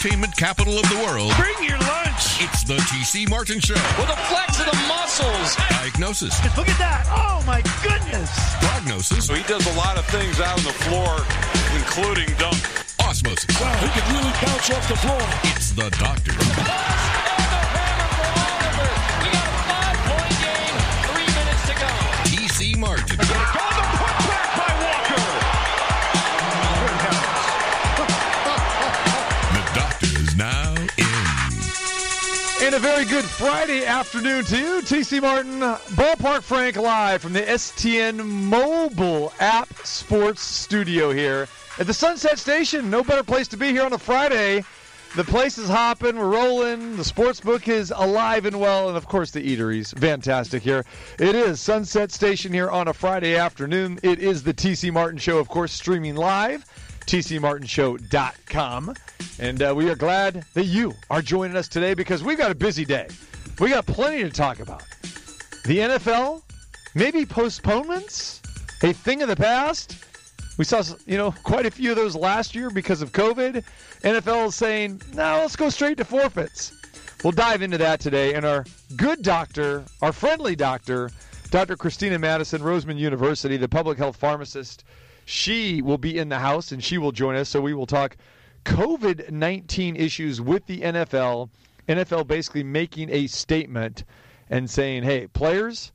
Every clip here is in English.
entertainment capital of the world. Bring your lunch. It's the TC Martin Show. With a flex of the muscles. Diagnosis, Look at that. Oh, my goodness. prognosis, So he does a lot of things out on the floor, including dunk. osmosis. Wow, he can really bounce off the floor. It's the doctor. And the And a very good Friday afternoon to you, TC Martin. Ballpark Frank live from the STN mobile app sports studio here at the Sunset Station. No better place to be here on a Friday. The place is hopping, we're rolling, the sports book is alive and well, and of course the eateries. Fantastic here. It is Sunset Station here on a Friday afternoon. It is the TC Martin Show, of course, streaming live tcmartinshow.com. And uh, we are glad that you are joining us today because we've got a busy day. We got plenty to talk about. The NFL, maybe postponements, a thing of the past. We saw, you know, quite a few of those last year because of COVID. NFL is saying, no, let's go straight to forfeits. We'll dive into that today. And our good doctor, our friendly doctor, Dr. Christina Madison, Roseman University, the public health pharmacist, she will be in the house and she will join us. So we will talk COVID 19 issues with the NFL. NFL basically making a statement and saying, hey, players,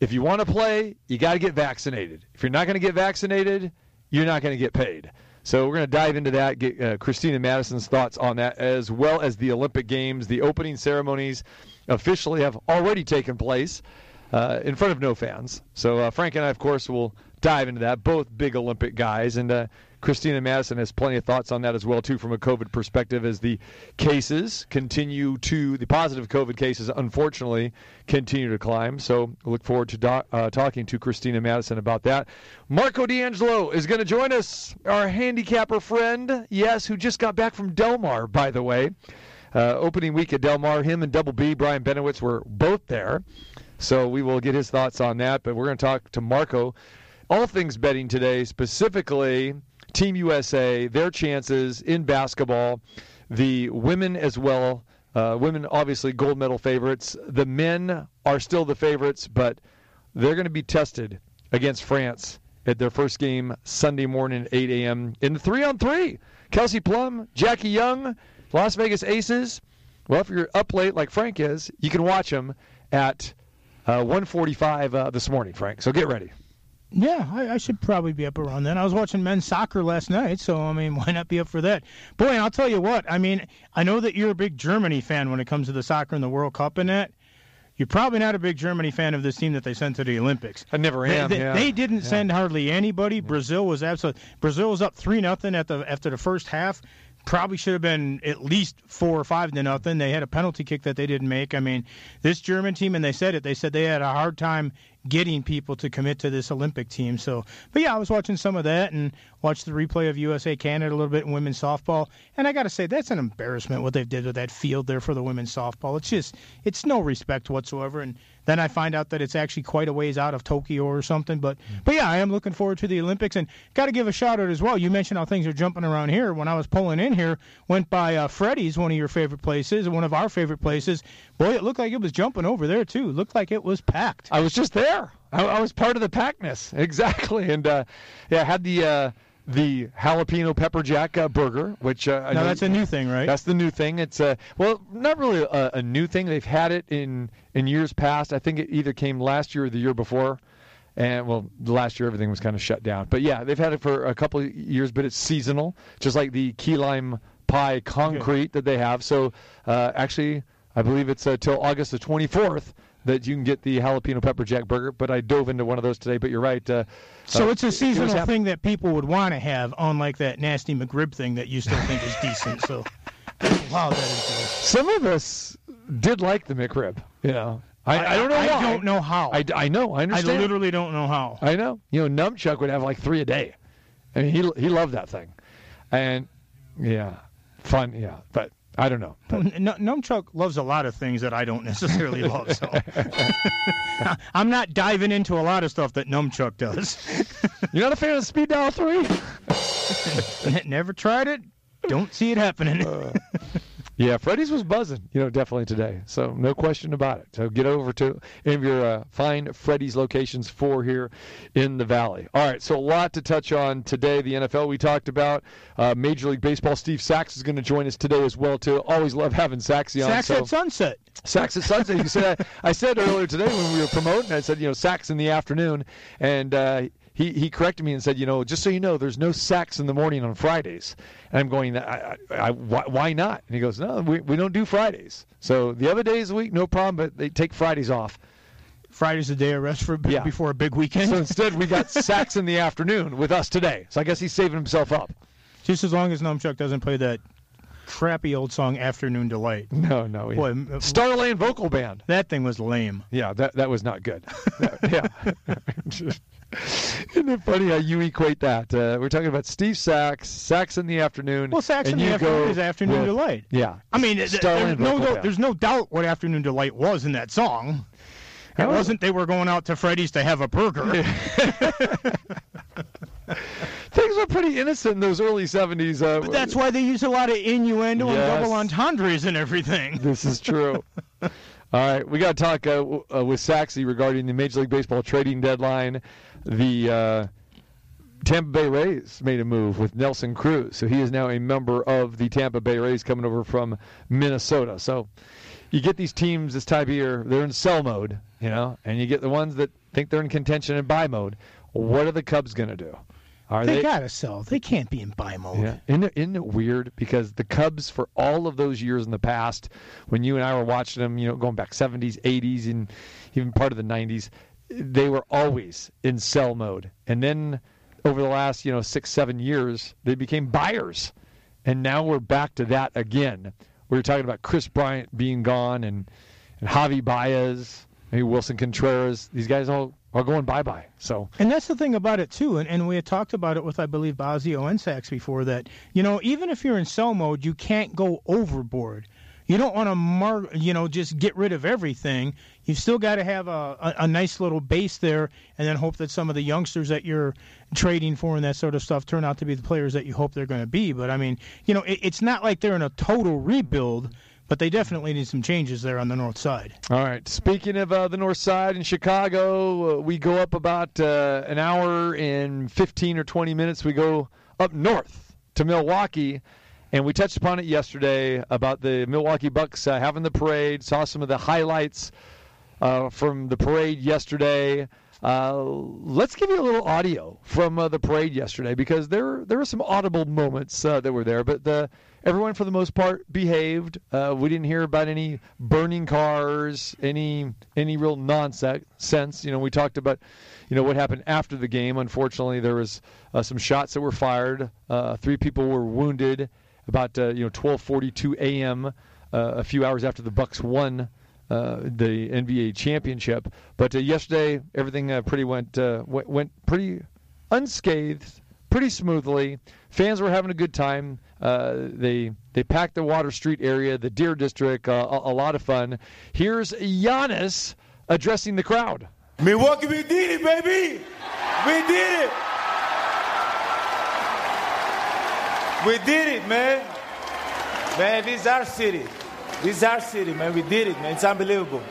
if you want to play, you got to get vaccinated. If you're not going to get vaccinated, you're not going to get paid. So we're going to dive into that, get uh, Christina Madison's thoughts on that, as well as the Olympic Games. The opening ceremonies officially have already taken place uh, in front of no fans. So uh, Frank and I, of course, will dive into that. Both big Olympic guys, and uh, Christina Madison has plenty of thoughts on that as well too, from a COVID perspective, as the cases continue to the positive COVID cases, unfortunately, continue to climb. So look forward to doc, uh, talking to Christina Madison about that. Marco D'Angelo is going to join us, our handicapper friend, yes, who just got back from Del Mar, by the way. Uh, opening week at Del Mar, him and Double B, Brian Benowitz, were both there. So we will get his thoughts on that. But we're going to talk to Marco all things betting today, specifically Team USA, their chances in basketball, the women as well. Uh, women, obviously, gold medal favorites. The men are still the favorites, but they're going to be tested against France at their first game Sunday morning at 8 a.m. in the three on three. Kelsey Plum, Jackie Young, Las Vegas Aces. Well, if you're up late like Frank is, you can watch them at uh, 1:45 uh, this morning, Frank. So get ready. Yeah, I, I should probably be up around then. I was watching men's soccer last night, so I mean, why not be up for that? Boy, and I'll tell you what. I mean, I know that you're a big Germany fan when it comes to the soccer and the World Cup and that. You're probably not a big Germany fan of this team that they sent to the Olympics. I never They, am. they, yeah. they didn't Yeah. send hardly anybody. Brazil was absolutely. Brazil was up three nothing at the after the first half. Probably should have been at least four or five to nothing. They had a penalty kick that they didn't make. I mean, this German team, and they said it. They said they had a hard time getting people to commit to this Olympic team. So, but yeah, I was watching some of that and watched the replay of USA Canada a little bit in women's softball. And I got to say, that's an embarrassment what they've did with that field there for the women's softball. It's just, it's no respect whatsoever. And then I find out that it's actually quite a ways out of Tokyo or something. But, but yeah, I am looking forward to the Olympics and got to give a shout out as well. You mentioned how things are jumping around here. When I was pulling in here, went by uh, Freddy's, one of your favorite places, one of our favorite places. Boy, it looked like it was jumping over there too. It looked like it was packed. I was just there. I, I was part of the packness exactly, and uh, yeah, I had the uh, the jalapeno pepper jack uh, burger, which uh, I Now know- that's a new thing, right? That's the new thing. It's uh, well, not really a, a new thing. They've had it in in years past. I think it either came last year or the year before. And well, the last year everything was kind of shut down. But yeah, they've had it for a couple of years, but it's seasonal, just like the key lime pie concrete that they have. So uh, actually, I believe it's uh, till August the 24th that you can get the jalapeno pepper jack burger. But I dove into one of those today. But you're right. Uh, So uh, it's a it seasonal hap- thing that people would want to have, unlike that nasty McRib thing that you still think is decent. So, wow, that is good. Some of us did like the McRib. You know, I, I, don't know. I why. don't know how. I, I know. I understand. I literally don't know how. I know. You know, Numchuck would have like three a day. I mean, he he loved that thing, and yeah, fun. Yeah, but I don't know. Numchuck loves a lot of things that I don't necessarily love. So I'm not diving into a lot of stuff that Numchuck does. you're not a fan of Speed Dial Three? Never tried it. Don't see it happening. Uh. Yeah, Freddy's was buzzing, you know, definitely today. So no question about it. So get over to any of your uh, fine Freddy's locations for here in the Valley. All right, so a lot to touch on today. The NFL we talked about. Uh, Major League Baseball. Steve Sax is going to join us today as well too. Always love having Saxy on. Sax so. at sunset. Sax at sunset. You said I, I said earlier today when we were promoting, I said you know Sax in the afternoon, and uh, he he corrected me and said you know just so you know there's no Sax in the morning on Fridays, and I'm going I, I, I, why, why not? And he goes no we we don't do Fridays. So the other days of the week no problem, but they take Fridays off. Friday's a day of rest for Yeah. before a big weekend. So instead we got Sax in the afternoon with us today. So I guess he's saving himself up. Just as long as Numchuck doesn't play that crappy old song "Afternoon Delight." No no. Boy, Yeah. m- uh, Starland Vocal Band. That thing was lame. Yeah, that that was not good. yeah. Isn't it funny how you equate that? Uh, we're talking about Steve Sax, Sax in the afternoon. Well, Sax and in the afternoon is Afternoon with- Delight. Yeah. I mean, th- th- there's no, Band. there's no doubt what Afternoon Delight was in that song. It Oh. wasn't they were going out to Freddy's to have a burger. Things were pretty innocent in those early 70s. Uh, But that's why they use a lot of innuendo Yes. and double entendres and everything. This is true. All right, we got to talk uh, w- uh, with Saxy regarding the Major League Baseball trading deadline. The uh, Tampa Bay Rays made a move with Nelson Cruz, so he is now a member of the Tampa Bay Rays coming over from Minnesota. So you get these teams this time of year, they're in sell mode, you know, and you get the ones that think they're in contention and buy mode. What are the Cubs going to do? Are They gotta sell. They can't be in buy mode. yeah. Isn't it, isn't it weird? Because the Cubs, for all of those years in the past, when you and I were watching them, you know, going back 70s, 80s, and even part of the 90s, they were always in sell mode. And then over the last, you know, six, seven years, they became buyers. And now we're back to that again. We were talking about Kris Bryant being gone and, and Javi Baez, maybe Willson Contreras. These guys all are going bye bye. So, And that's the thing about it too, and, and we had talked about it with I believe Bazio and Sax before that. You know, even if you're in sell mode, you can't go overboard. You don't want to, mar- you know, just get rid of everything. You've still got to have a, a, a nice little base there, and then hope that some of the youngsters that you're trading for and that sort of stuff turn out to be the players that you hope they're going to be. But I mean, you know, it, it's not like they're in a total rebuild, but they definitely need some changes there on the north side. All right. Speaking of uh, the north side in Chicago, uh, we go up about uh, an hour and 15 or 20 minutes. We go up north to Milwaukee, and we touched upon it yesterday about the Milwaukee Bucks uh, having the parade. Saw some of the highlights uh, from the parade yesterday. Uh, let's give you a little audio from uh, the parade yesterday because there there were some audible moments uh, that were there, but the everyone for the most part behaved. Uh, we didn't hear about any burning cars, any any real nonsense. You know, we talked about you know what happened after the game. Unfortunately, there was uh, some shots that were fired. Three people were wounded. About you know 12:42 a.m. A few hours after the Bucks won uh, the NBA championship. But uh, yesterday, everything uh, pretty went, uh, went went pretty unscathed, pretty smoothly. Fans were having a good time. Uh, they they packed the Water Street area, the Deer District, uh, a, a lot of fun. Here's Giannis addressing the crowd. Milwaukee, we did it, baby. We did it. We did it, man. Man, this is our city. This is our city, man. We did it, man. It's unbelievable.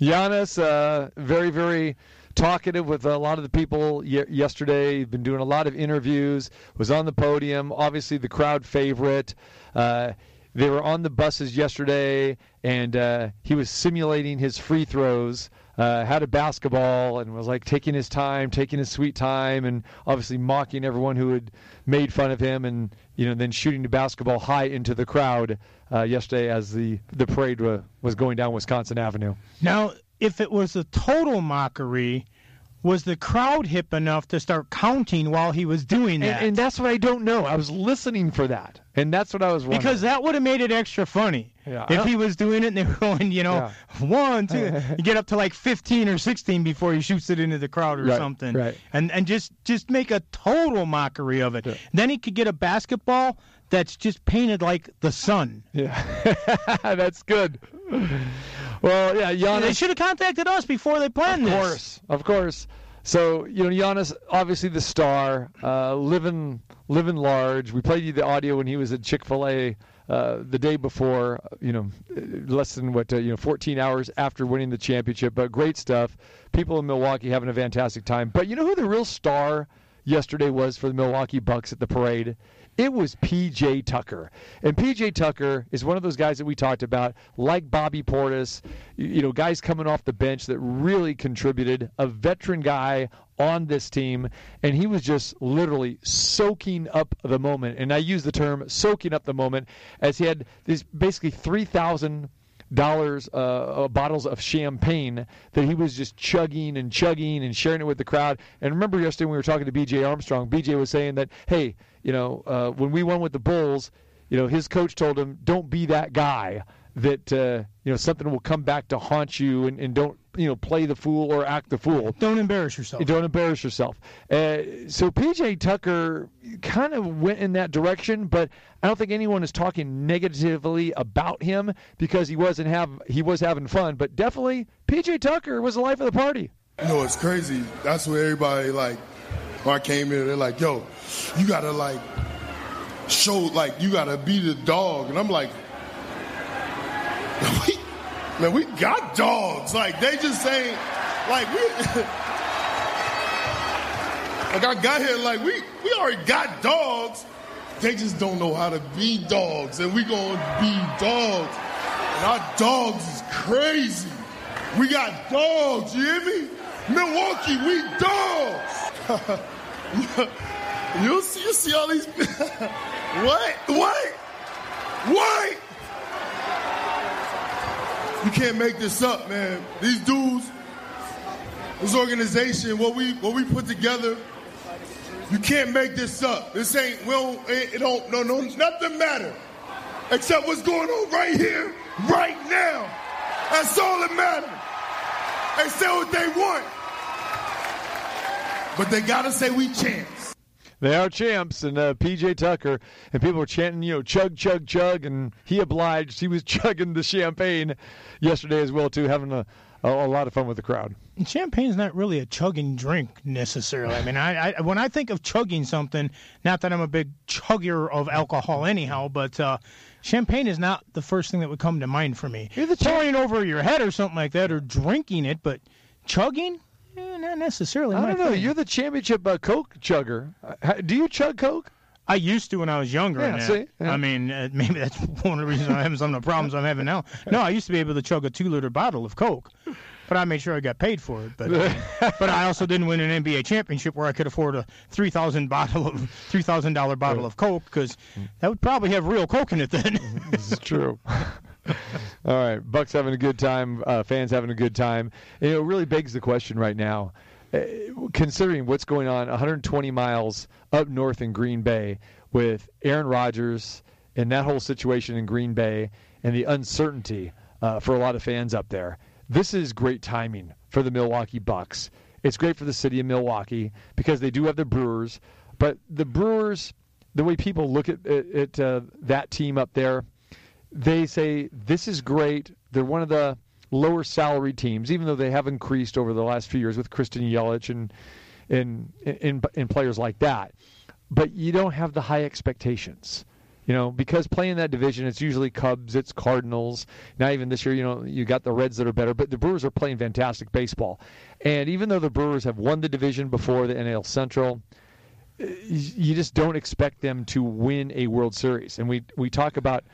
Giannis, uh, very, very talkative with a lot of the people y- yesterday. Been doing a lot of interviews. Was on the podium. Obviously, the crowd favorite. Uh, they were on the buses yesterday, and uh, he was simulating his free throws. Uh, had a basketball and was like taking his time, taking his sweet time, and obviously mocking everyone who had made fun of him, and you know then shooting the basketball high into the crowd uh, yesterday as the the parade wa- was going down Wisconsin Avenue. Now, if it was a total mockery, was the crowd hip enough to start counting while he was doing that? And, and that's what I don't know. I was listening for that, and that's what I was wondering. because that would have made it extra funny. Yeah, if he was doing it and they were going, you know, Yeah. one, two, you get up to like 15 or 16 before he shoots it into the crowd or Right, something. right. And and just just make a total mockery of it. Then he could get a basketball that's just painted like the sun. yeah, that's good. Well, yeah, Giannis. They should have contacted us before they planned Of this. Of course, of course. So you know, Giannis, obviously the star, uh, living living large. We played you the audio when he was at Chick Fil A uh, the day before. You know, less than what uh, you know, 14 hours after winning the championship. But great stuff. People in Milwaukee having a fantastic time. But you know who the real star yesterday was for the Milwaukee Bucks at the parade? It was PJ Tucker. And PJ Tucker is one of those guys that we talked about, like Bobby Portis, you know, guys coming off the bench that really contributed, a veteran guy on this team, and he was just literally soaking up the moment. And I use the term soaking up the moment as he had these basically 3,000 dollars uh, uh, bottles of champagne that he was just chugging and chugging and sharing it with the crowd. And remember yesterday when we were talking to B.J. Armstrong, B.J. was saying that, hey, you know, uh, when we won with the Bulls, you know, his coach told him, don't be that guy that uh, you know something will come back to haunt you and, and don't you know play the fool or act the fool Don't embarrass yourself. don't embarrass yourself uh, so pj tucker kind of went in that direction but i don't think anyone is talking negatively about him because he wasn't have he was having fun but definitely pj tucker was the life of the party You know, it's crazy. That's what everybody like when I came here, they're like, "Yo, you gotta like show like you gotta be the dog," and I'm like, "We, man, we got dogs. Like they just ain't like we." Like I got here, like we we already got dogs. They just don't know how to be dogs, and we gonna be dogs. And our dogs is crazy. We got dogs, you hear me? Milwaukee, we dogs. you see, you see all these. what? What? What? You can't make this up, man. These dudes, this organization, what we what we put together, you can't make this up. This ain't we don't it, it don't no no nothing matter except what's going on right here, right now. That's all that matters. They say what they want, but they gotta say we champs. They are champs, and uh, PJ Tucker, and people were chanting, you know, chug, chug, chug, and he obliged. He was chugging the champagne yesterday as well, too, having a, a, a lot of fun with the crowd. And champagne's not really a chugging drink necessarily. I mean, I, I when I think of chugging something, not that I'm a big chugger of alcohol anyhow, but uh, champagne is not the first thing that would come to mind for me. You're the pouring over your head or something like that, or drinking it, but chugging, not necessarily. I don't know. thing. You're the championship uh, Coke chugger. Uh, do you chug Coke? I used to when I was younger. Yeah, see? Yeah. I mean, uh, maybe that's one of the reasons I'm having some of the problems I'm having now. No, I used to be able to chug a two-liter bottle of Coke, but I made sure I got paid for it. But but I also didn't win an NBA championship where I could afford a three thousand bottle of three thousand dollar bottle of Coke because that would probably have real Coke in it then. This is true. All right, Bucks having a good time. Uh, fans having a good time. And it really begs the question right now, uh, considering what's going on 120 miles up north in Green Bay with Aaron Rodgers and that whole situation in Green Bay and the uncertainty uh, for a lot of fans up there. This is great timing for the Milwaukee Bucks. It's great for the city of Milwaukee because they do have the Brewers, but the Brewers, the way people look at, at, at uh, that team up there, they say this is great. They're one of the lower salary teams, even though they have increased over the last few years with Christian Yelich and and and players like that. But you don't have the high expectations. You know, because playing that division, it's usually Cubs, it's Cardinals. Now, even this year, you know, you got the Reds that are better, but the Brewers are playing fantastic baseball. And even though the Brewers have won the division before the NL Central, you just don't expect them to win a World Series. And we we talk about,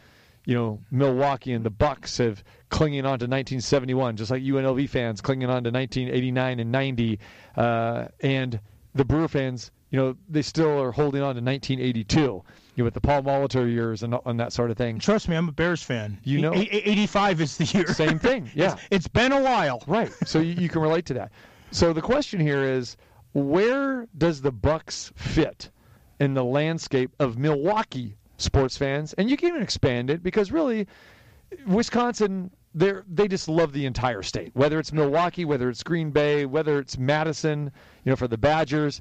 you know, Milwaukee and the Bucks have clinging on to 1971, just like UNLV fans clinging on to 1989 and 90, uh, and the Brewer fans, you know, they still are holding on to 1982, you know, with the Paul Molitor years and, and that sort of thing. Trust me, I'm a Bears fan. You know- a- 85 is the year. Same thing, yeah. It's- it's been a while. Right. So you, you can relate to that. So the question here is, where does the Bucks fit in the landscape of Milwaukee sports fans? And you can even expand it because really, Wisconsin, they they just love the entire state. Whether it's Milwaukee, whether it's Green Bay, whether it's Madison, you know, for the Badgers.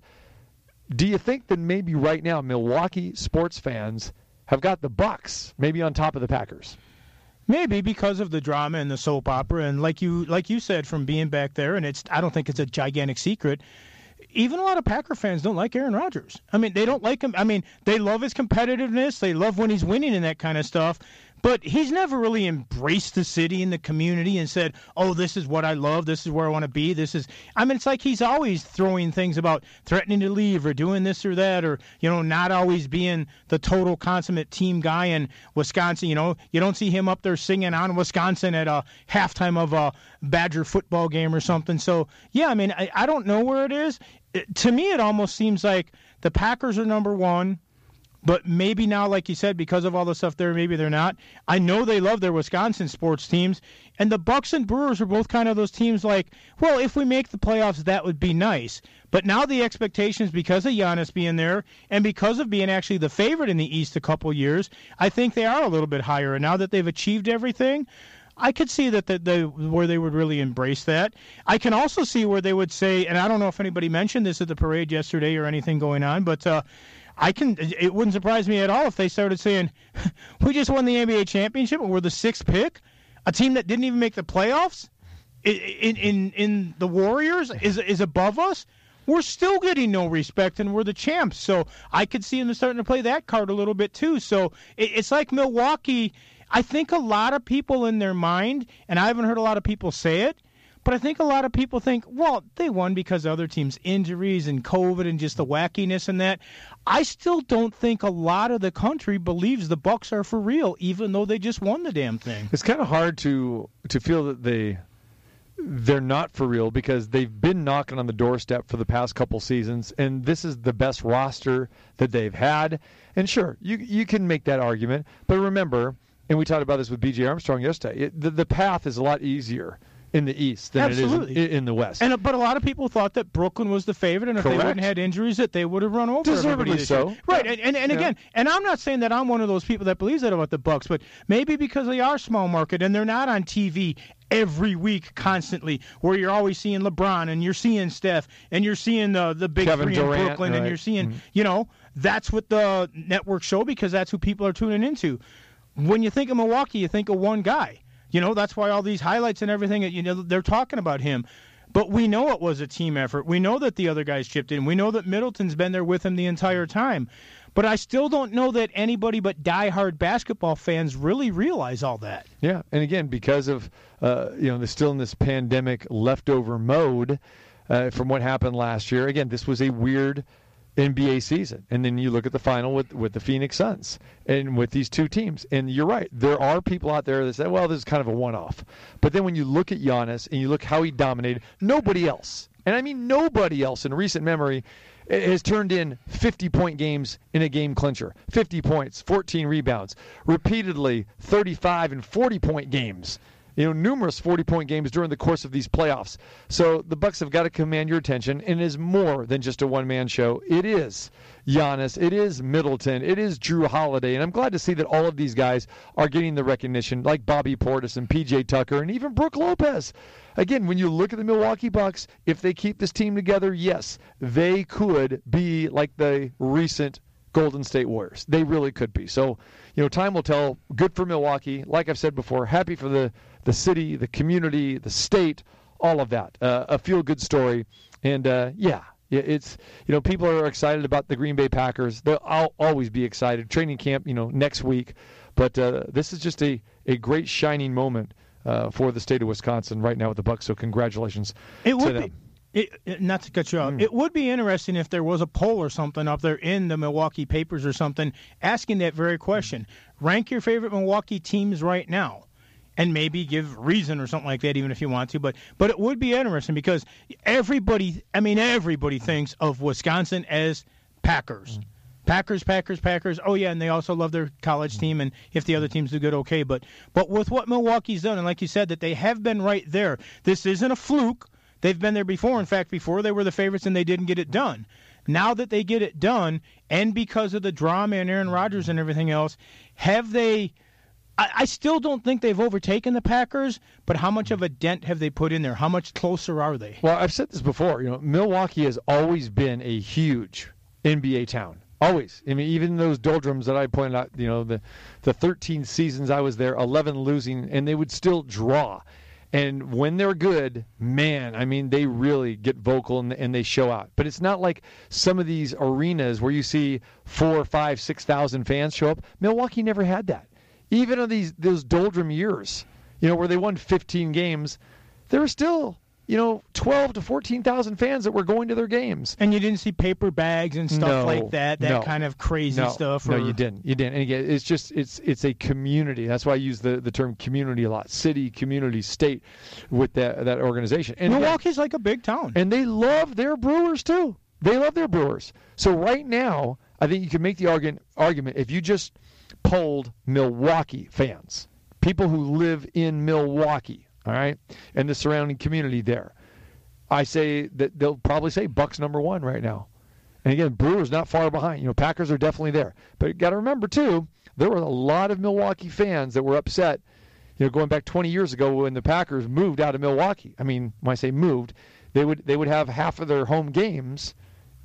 Do you think that maybe right now Milwaukee sports fans have got the Bucks maybe on top of the Packers? Maybe because of the drama and the soap opera, and like you like you said, from being back there, and it's I don't think it's a gigantic secret. Even a lot of Packer fans don't like Aaron Rodgers. I mean, they don't like him. I mean, they love his competitiveness. They love when he's winning and that kind of stuff. But he's never really embraced the city and the community and said, "Oh, this is what I love. This is where I want to be. This is." I mean, it's like he's always throwing things about threatening to leave or doing this or that, or you know, not always being the total consummate team guy in Wisconsin. You know, you don't see him up there singing on Wisconsin at a halftime of a Badger football game or something. So yeah, I mean, I, I don't know where it is. It, to me, it almost seems like the Packers are number one. But maybe now, like you said, because of all the stuff there, maybe they're not. I know they love their Wisconsin sports teams, and the Bucks and Brewers are both kind of those teams. Like, well, if we make the playoffs, that would be nice. But now the expectations, because of Giannis being there, and because of being actually the favorite in the East a couple years, I think they are a little bit higher. And now that they've achieved everything, I could see that the, the where they would really embrace that. I can also see where they would say, and I don't know if anybody mentioned this at the parade yesterday or anything going on, but. Uh, I can. It wouldn't surprise me at all if they started saying, "We just won the NBA championship and we're the sixth pick." A team that didn't even make the playoffs in in in the Warriors is is above us. We're still getting no respect, and we're the champs. So I could see them starting to play that card a little bit too. So it, it's like Milwaukee. I think a lot of people in their mind, and I haven't heard a lot of people say it, but I think a lot of people think, well, they won because of other teams' injuries and COVID and just the wackiness and that. I still don't think a lot of the country believes the Bucks are for real, even though they just won the damn thing. It's kind of hard to to feel that they they're not for real because they've been knocking on the doorstep for the past couple seasons, and this is the best roster that they've had. And sure, you you can make that argument, but remember, and we talked about this with B.J. Armstrong yesterday. It, the the path is a lot easier in the East than Absolutely. it is in, in the West. And uh, but a lot of people thought that Brooklyn was the favorite, and if Correct. they wouldn't had injuries, that they would have run over Deservedly everybody so. year. Right, and and, and Yeah. again, and I'm not saying that I'm one of those people that believes that about the Bucks, but maybe because they are small market and they're not on TV every week constantly, where you're always seeing LeBron and you're seeing Steph and you're seeing the the big Kevin three Durant, in Brooklyn and you're seeing, mm-hmm. you know, that's what the network show because that's who people are tuning into. When you think of Milwaukee, you think of one guy. You know, that's why all these highlights and everything, you know, they're talking about him. But we know it was a team effort. We know that the other guys chipped in. We know that Middleton's been there with him the entire time. But I still don't know that anybody but diehard basketball fans really realize all that. Yeah, and again, because of uh, you know, they're still in this pandemic leftover mode uh, from what happened last year. Again, this was a weird NBA season, and then you look at the final with with the Phoenix Suns and with these two teams. And you're right, there are people out there that say, "Well, this is kind of a one-off." But then when you look at Giannis and you look how he dominated, nobody else, and I mean nobody else in recent memory has turned in 50 point games in a game clincher 50 points 14 rebounds repeatedly 35 and 40 point games you know numerous 40 point games during the course of these playoffs so the bucks have got to command your attention and it is more than just a one man show it is Giannis, it is Middleton, it is Jrue Holiday, and I'm glad to see that all of these guys are getting the recognition, like Bobby Portis and PJ Tucker, and even Brook Lopez. Again, when you look at the Milwaukee Bucks, if they keep this team together, yes, they could be like the recent Golden State Warriors. They really could be. So, you know, time will tell. Good for Milwaukee. Like I've said before, happy for the the city, the community, the state, all of that. Uh, a feel good story, and uh, yeah. It's you know people are excited about the Green Bay Packers. They'll al- always be excited. Training camp, you know, next week, but uh, this is just a, a great shining moment uh, for the state of Wisconsin right now with the Bucks. So congratulations It to would them. be. It, not to cut you off, it would be interesting if there was a poll or something up there in the Milwaukee papers or something asking that very question. Rank your favorite Milwaukee teams right now, and maybe give reason or something like that, even if you want to. But but it would be interesting because everybody, I mean, everybody thinks of Wisconsin as Packers. Mm. Packers, Packers, Packers. Oh yeah, and they also love their college team, and if the other teams do good, okay. But but with what Milwaukee's done, and like you said, that they have been right there. This isn't a fluke. They've been there before. In fact, before they were the favorites and they didn't get it done. Now that they get it done, and because of the drama and Aaron Rodgers and everything else, have they? I, I still don't think they've overtaken the Packers, but how much of a dent have they put in there? How much closer are they? Well, I've said this before. You know, Milwaukee has always been a huge NBA town. Always. I mean, even those doldrums that I pointed out. You know, the the 13 seasons I was there, 11 losing, and they would still draw. And when they're good, man, I mean, they really get vocal and, and they show out. But it's not like some of these arenas where you see four, five, six thousand fans show up. Milwaukee never had that. Even in these those doldrum years, you know, where they won 15 games, there were still, you know, 12 to 14,000 fans that were going to their games. And you didn't see paper bags and stuff No, like that, that no. kind of crazy no, stuff. No, you didn't. You didn't. And again, it's just it's it's a community. That's why I use the, the term community a lot. City, community, state, with that that organization. And Milwaukee's like a big town. and they love their Brewers too. They love their Brewers. So right now, I think you can make the argument argument if you just polled Milwaukee fans, people who live in Milwaukee, all right, and the surrounding community there. I say that they'll probably say Bucks number one right now. And again, Brewers not far behind. You know, Packers are definitely there. But you got to remember too, there were a lot of Milwaukee fans that were upset. You know, going back 20 years ago when the Packers moved out of Milwaukee. I mean, when I say moved, they would they would have half of their home games,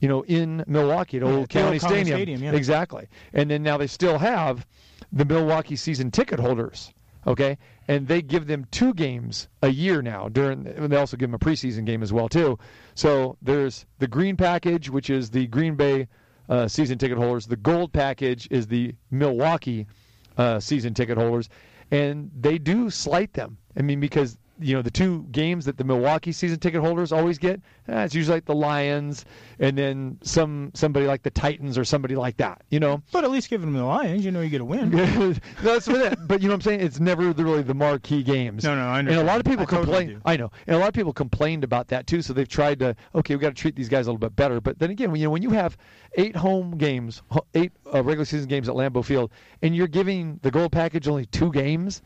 you know, in Milwaukee at Yeah, Old the County Old County Stadium. Stadium, yeah. Exactly. And then now they still have the Milwaukee season ticket holders. Okay, and they give them two games a year now. During and they also give them a preseason game as well too. So there's the green package, which is the Green Bay uh, season ticket holders. The gold package is the Milwaukee uh, season ticket holders, and they do slight them. I mean, because you know the two games that the Milwaukee season ticket holders always get, eh, it's usually like the Lions, and then some somebody like the Titans or somebody like that. You know, but at least giving them the Lions, you know you get a win. that's what it. But you know what I'm saying? It's never really the marquee games. No, no, I And a lot of people. I complain. do. I know, and a lot of people complained about that too. So they've tried to. Okay, we got to treat these guys a little bit better. But then again, when you know when you have eight home games, eight uh, regular season games at Lambeau Field, and you're giving the gold package only two games,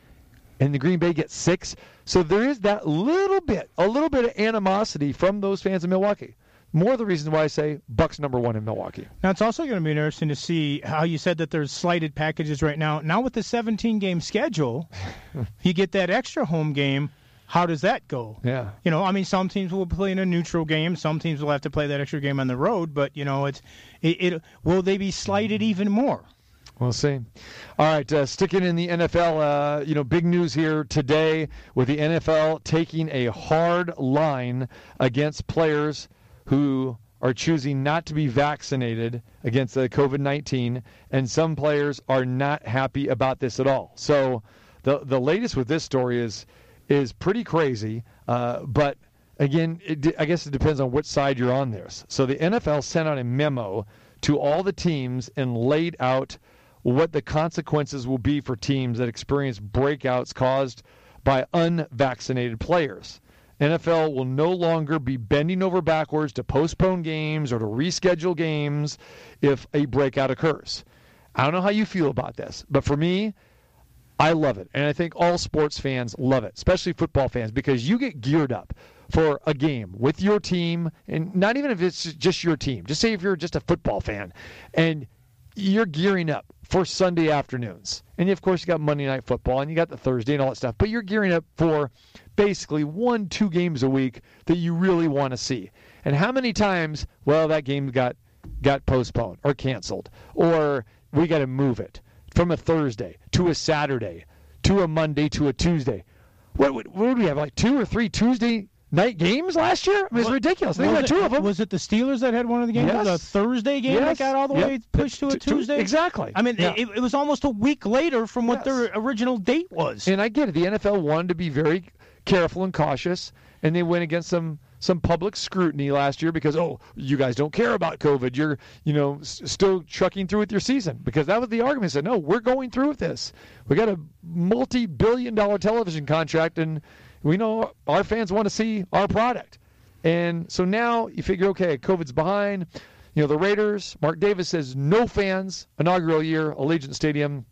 and the Green Bay gets six, so there is that little bit, a little bit of animosity from those fans in Milwaukee. More of the reason why I say Bucks number one in Milwaukee. Now it's also going to be interesting to see how you said that there's slighted packages right now. Now with the 17 game schedule, you get that extra home game. How does that go? Yeah. You know, I mean, some teams will play in a neutral game. Some teams will have to play that extra game on the road. But you know, it's it. it will they be slighted even more? We'll see. All right, uh, sticking in the NFL, uh, you know, big news here today with the NFL taking a hard line against players who are choosing not to be vaccinated against the COVID 19, and some players are not happy about this at all. So, the the latest with this story is is pretty crazy, uh, but again, it, I guess it depends on which side you're on this. So, the NFL sent out a memo to all the teams and laid out what the consequences will be for teams that experience breakouts caused by unvaccinated players. NFL will no longer be bending over backwards to postpone games or to reschedule games if a breakout occurs. I don't know how you feel about this, but for me, I love it. And I think all sports fans love it, especially football fans, because you get geared up for a game with your team, and not even if it's just your team. Just say if you're just a football fan and you're gearing up for Sunday afternoons. And of course, you got Monday Night Football and you got the Thursday and all that stuff, but you're gearing up for basically one, two games a week that you really want to see. And how many times, well, that game got got postponed or canceled, or we got to move it from a Thursday to a Saturday to a Monday to a Tuesday. What, did we have? Like two or three Tuesday night games last year? I mean, it's ridiculous. They it, two of them. Was it the Steelers that had one of the games? Yes. The Thursday game Yes. that got all the Yep. way pushed to a Tuesday? exactly. I mean, Yeah. it, it was almost a week later from what Yes. their original date was. And I get it. The NFL wanted to be very careful and cautious, and they went against some some public scrutiny last year because oh, you guys don't care about COVID. You're you know s- still trucking through with your season because that was the argument. Said no, we're going through with this. We got a multi-billion-dollar television contract, and we know our fans want to see our product. And so now you figure, okay, COVID's behind. You know, the Raiders, Mark Davis says no fans, inaugural year, Allegiant Stadium,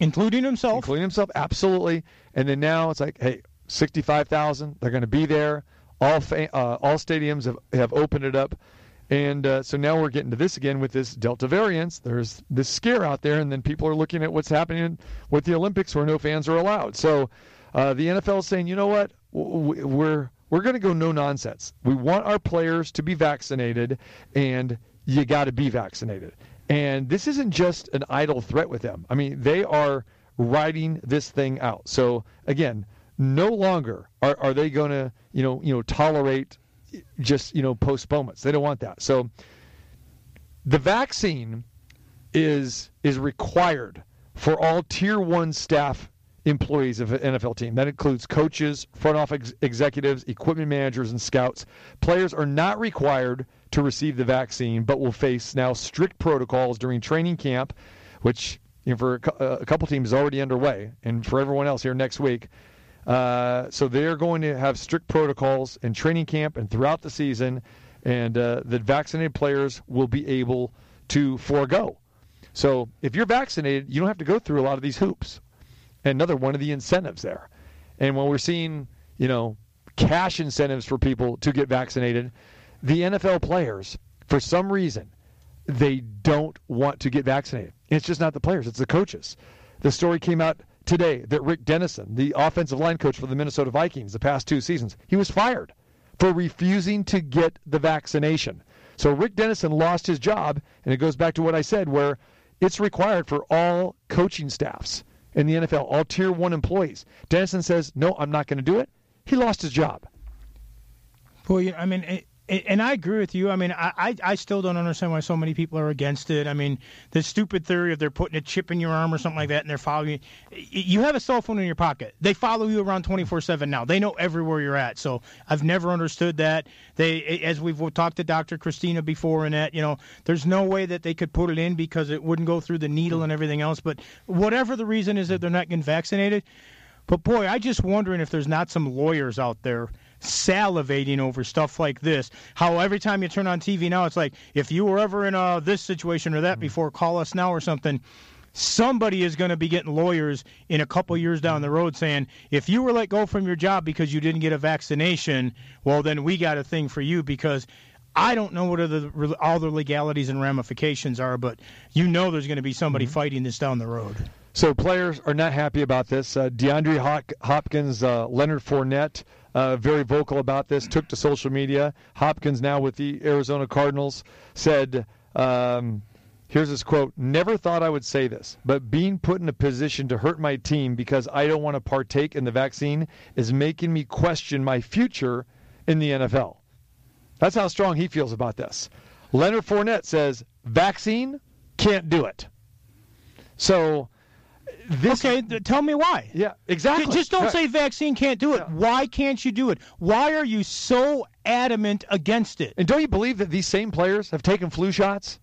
including himself. including himself, absolutely. And then now it's like, hey, sixty-five thousand. They're going to be there. All fa- uh, all stadiums have, have opened it up, and uh, so now we're getting to this again with this Delta variant. There's this scare out there, and then people are looking at what's happening with the Olympics, where no fans are allowed. So uh, the NFL is saying, you know what, we're we're going to go no nonsense. We want our players to be vaccinated, and you got to be vaccinated. And this isn't just an idle threat with them. I mean, they are riding this thing out. So again, no longer are, are they going to, you know, you know, tolerate just, you know, postponements. They don't want that. So the vaccine is is required for all tier 1 staff employees of an NFL team. That includes coaches, front office executives, equipment managers, and scouts. Players are not required to receive the vaccine, but will face now strict protocols during training camp, which you know, for a, couple teams is already underway, and for everyone else here next week. Uh, so they're going to have strict protocols in training camp and throughout the season, and uh, the vaccinated players will be able to forego. So if you're vaccinated, you don't have to go through a lot of these hoops another one of the incentives there. And when we're seeing, you know, cash incentives for people to get vaccinated, the NFL players, for some reason, they don't want to get vaccinated. It's just not the players, it's the coaches. The story came out today that Rick Dennison, the offensive line coach for the Minnesota Vikings the past two seasons, he was fired for refusing to get the vaccination. So Rick Dennison lost his job, and it goes back to what I said, where it's required for all coaching staffs in the NFL, all tier one employees. Dennison says, no, I'm not going to do it. He lost his job. Well, I mean, and I agree with you. I mean, I, I still don't understand why so many people are against it. I mean, the stupid theory of they're putting a chip in your arm or something like that, and they're following you. You have a cell phone in your pocket. They follow you around 24/7 now. They know everywhere you're at. So I've never understood that. They, as we've talked to Dr. Christina before, and that you know, there's no way that they could put it in because it wouldn't go through the needle and everything else. But whatever the reason is that they're not getting vaccinated. But boy, I just wondering if there's not some lawyers out there salivating over stuff like this. How every time you turn on TV now, it's like if you were ever in uh, this situation or that before, call us now or something. Somebody is going to be getting lawyers in a couple years down the road saying, if you were let go from your job because you didn't get a vaccination, well, then we got a thing for you because I don't know what are the all the legalities and ramifications are, but you know there's going to be somebody fighting this down the road. So players are not happy about this. Uh, DeAndre Hop- Hopkins, uh, Leonard Fournette, uh, very vocal about this, took to social media. Hopkins, now with the Arizona Cardinals, said, um, here's his quote Never thought I would say this, but being put in a position to hurt my team because I don't want to partake in the vaccine is making me question my future in the NFL. That's how strong he feels about this. Leonard Fournette says, vaccine, can't do it. So, this. Okay, tell me why. Yeah, exactly. Ju- Just don't Right. say vaccine can't do it. Why can't you do it? Why are you so adamant against it? And don't you believe that these same players have taken flu shots?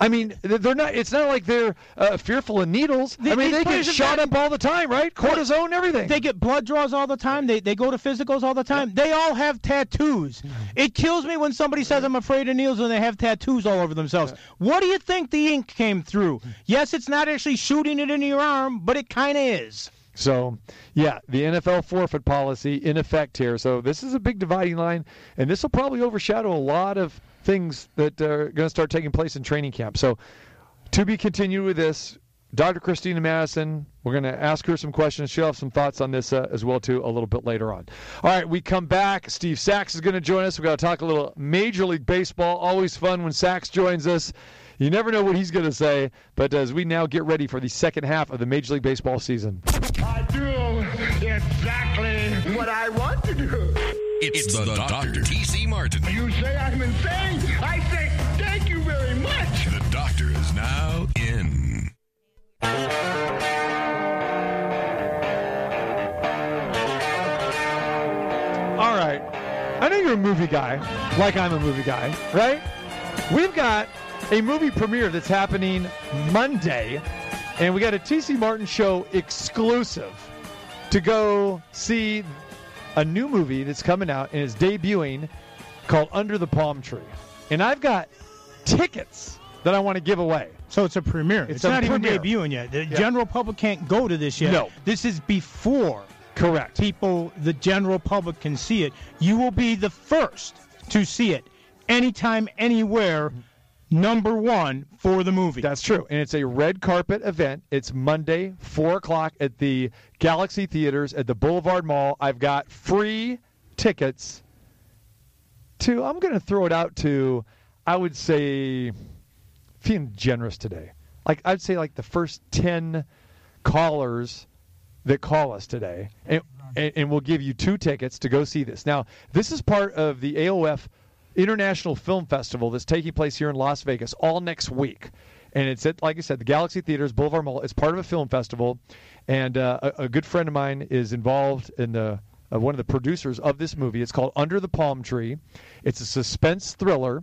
I mean, they're not. It's not like they're uh, fearful of needles. The- I mean, they get shot up all the time, right? Cortisone, everything. They get blood draws all the time. They they go to physicals all the time. They all have tattoos. It kills me when somebody says I'm afraid of needles and they have tattoos all over themselves. What do you think the ink came through? Yes, it's not actually shooting it in your arm, but it kind of is. So, yeah, the NFL forfeit policy in effect here. So this is a big dividing line, and this will probably overshadow a lot of things that are going to start taking place in training camp. So, to be continued with this, Dr. Christina Madison. We're going to ask her some questions. She'll have some thoughts on this uh, as well too a little bit later on. All right, we come back. Steve Sax is going to join us. We're going to talk a little Major League Baseball. Always fun when Sax joins us. You never know what he's going to say, but as we now get ready for the second half of the Major League Baseball season. I do exactly what I want to do. It's, the, Dr. T.C. Martin. You say I'm insane. I say thank you very much. The doctor is now in. All right. I know you're a movie guy, like I'm a movie guy, right? We've got a movie premiere that's happening Monday, and we got a TC Martin show exclusive to go see a new movie that's coming out and is debuting called Under the Palm Tree. And I've got tickets that I want to give away. So it's a premiere. It's It's, a not premiere. even debuting yet. The general public can't go to this yet. No. This is before Correct. people, the general public can see it. You will be the first to see it anytime, anywhere. Number one for the movie. That's true. And it's a red carpet event. It's Monday, 4 o'clock at the Galaxy Theaters at the Boulevard Mall. I've got free tickets to, I'm going to throw it out to, I would say, being generous today. Like, I'd say like the first 10 callers that call us today, and, and, and we'll give you two tickets to go see this. Now, this is part of the AOF International Film Festival that's taking place here in Las Vegas all next week. And it's at, like I said, the Galaxy Theaters, Boulevard Mall. It's part of a film festival. And uh, a, a good friend of mine is involved in the uh, one of the producers of this movie. It's called Under the Palm Tree. It's a suspense thriller.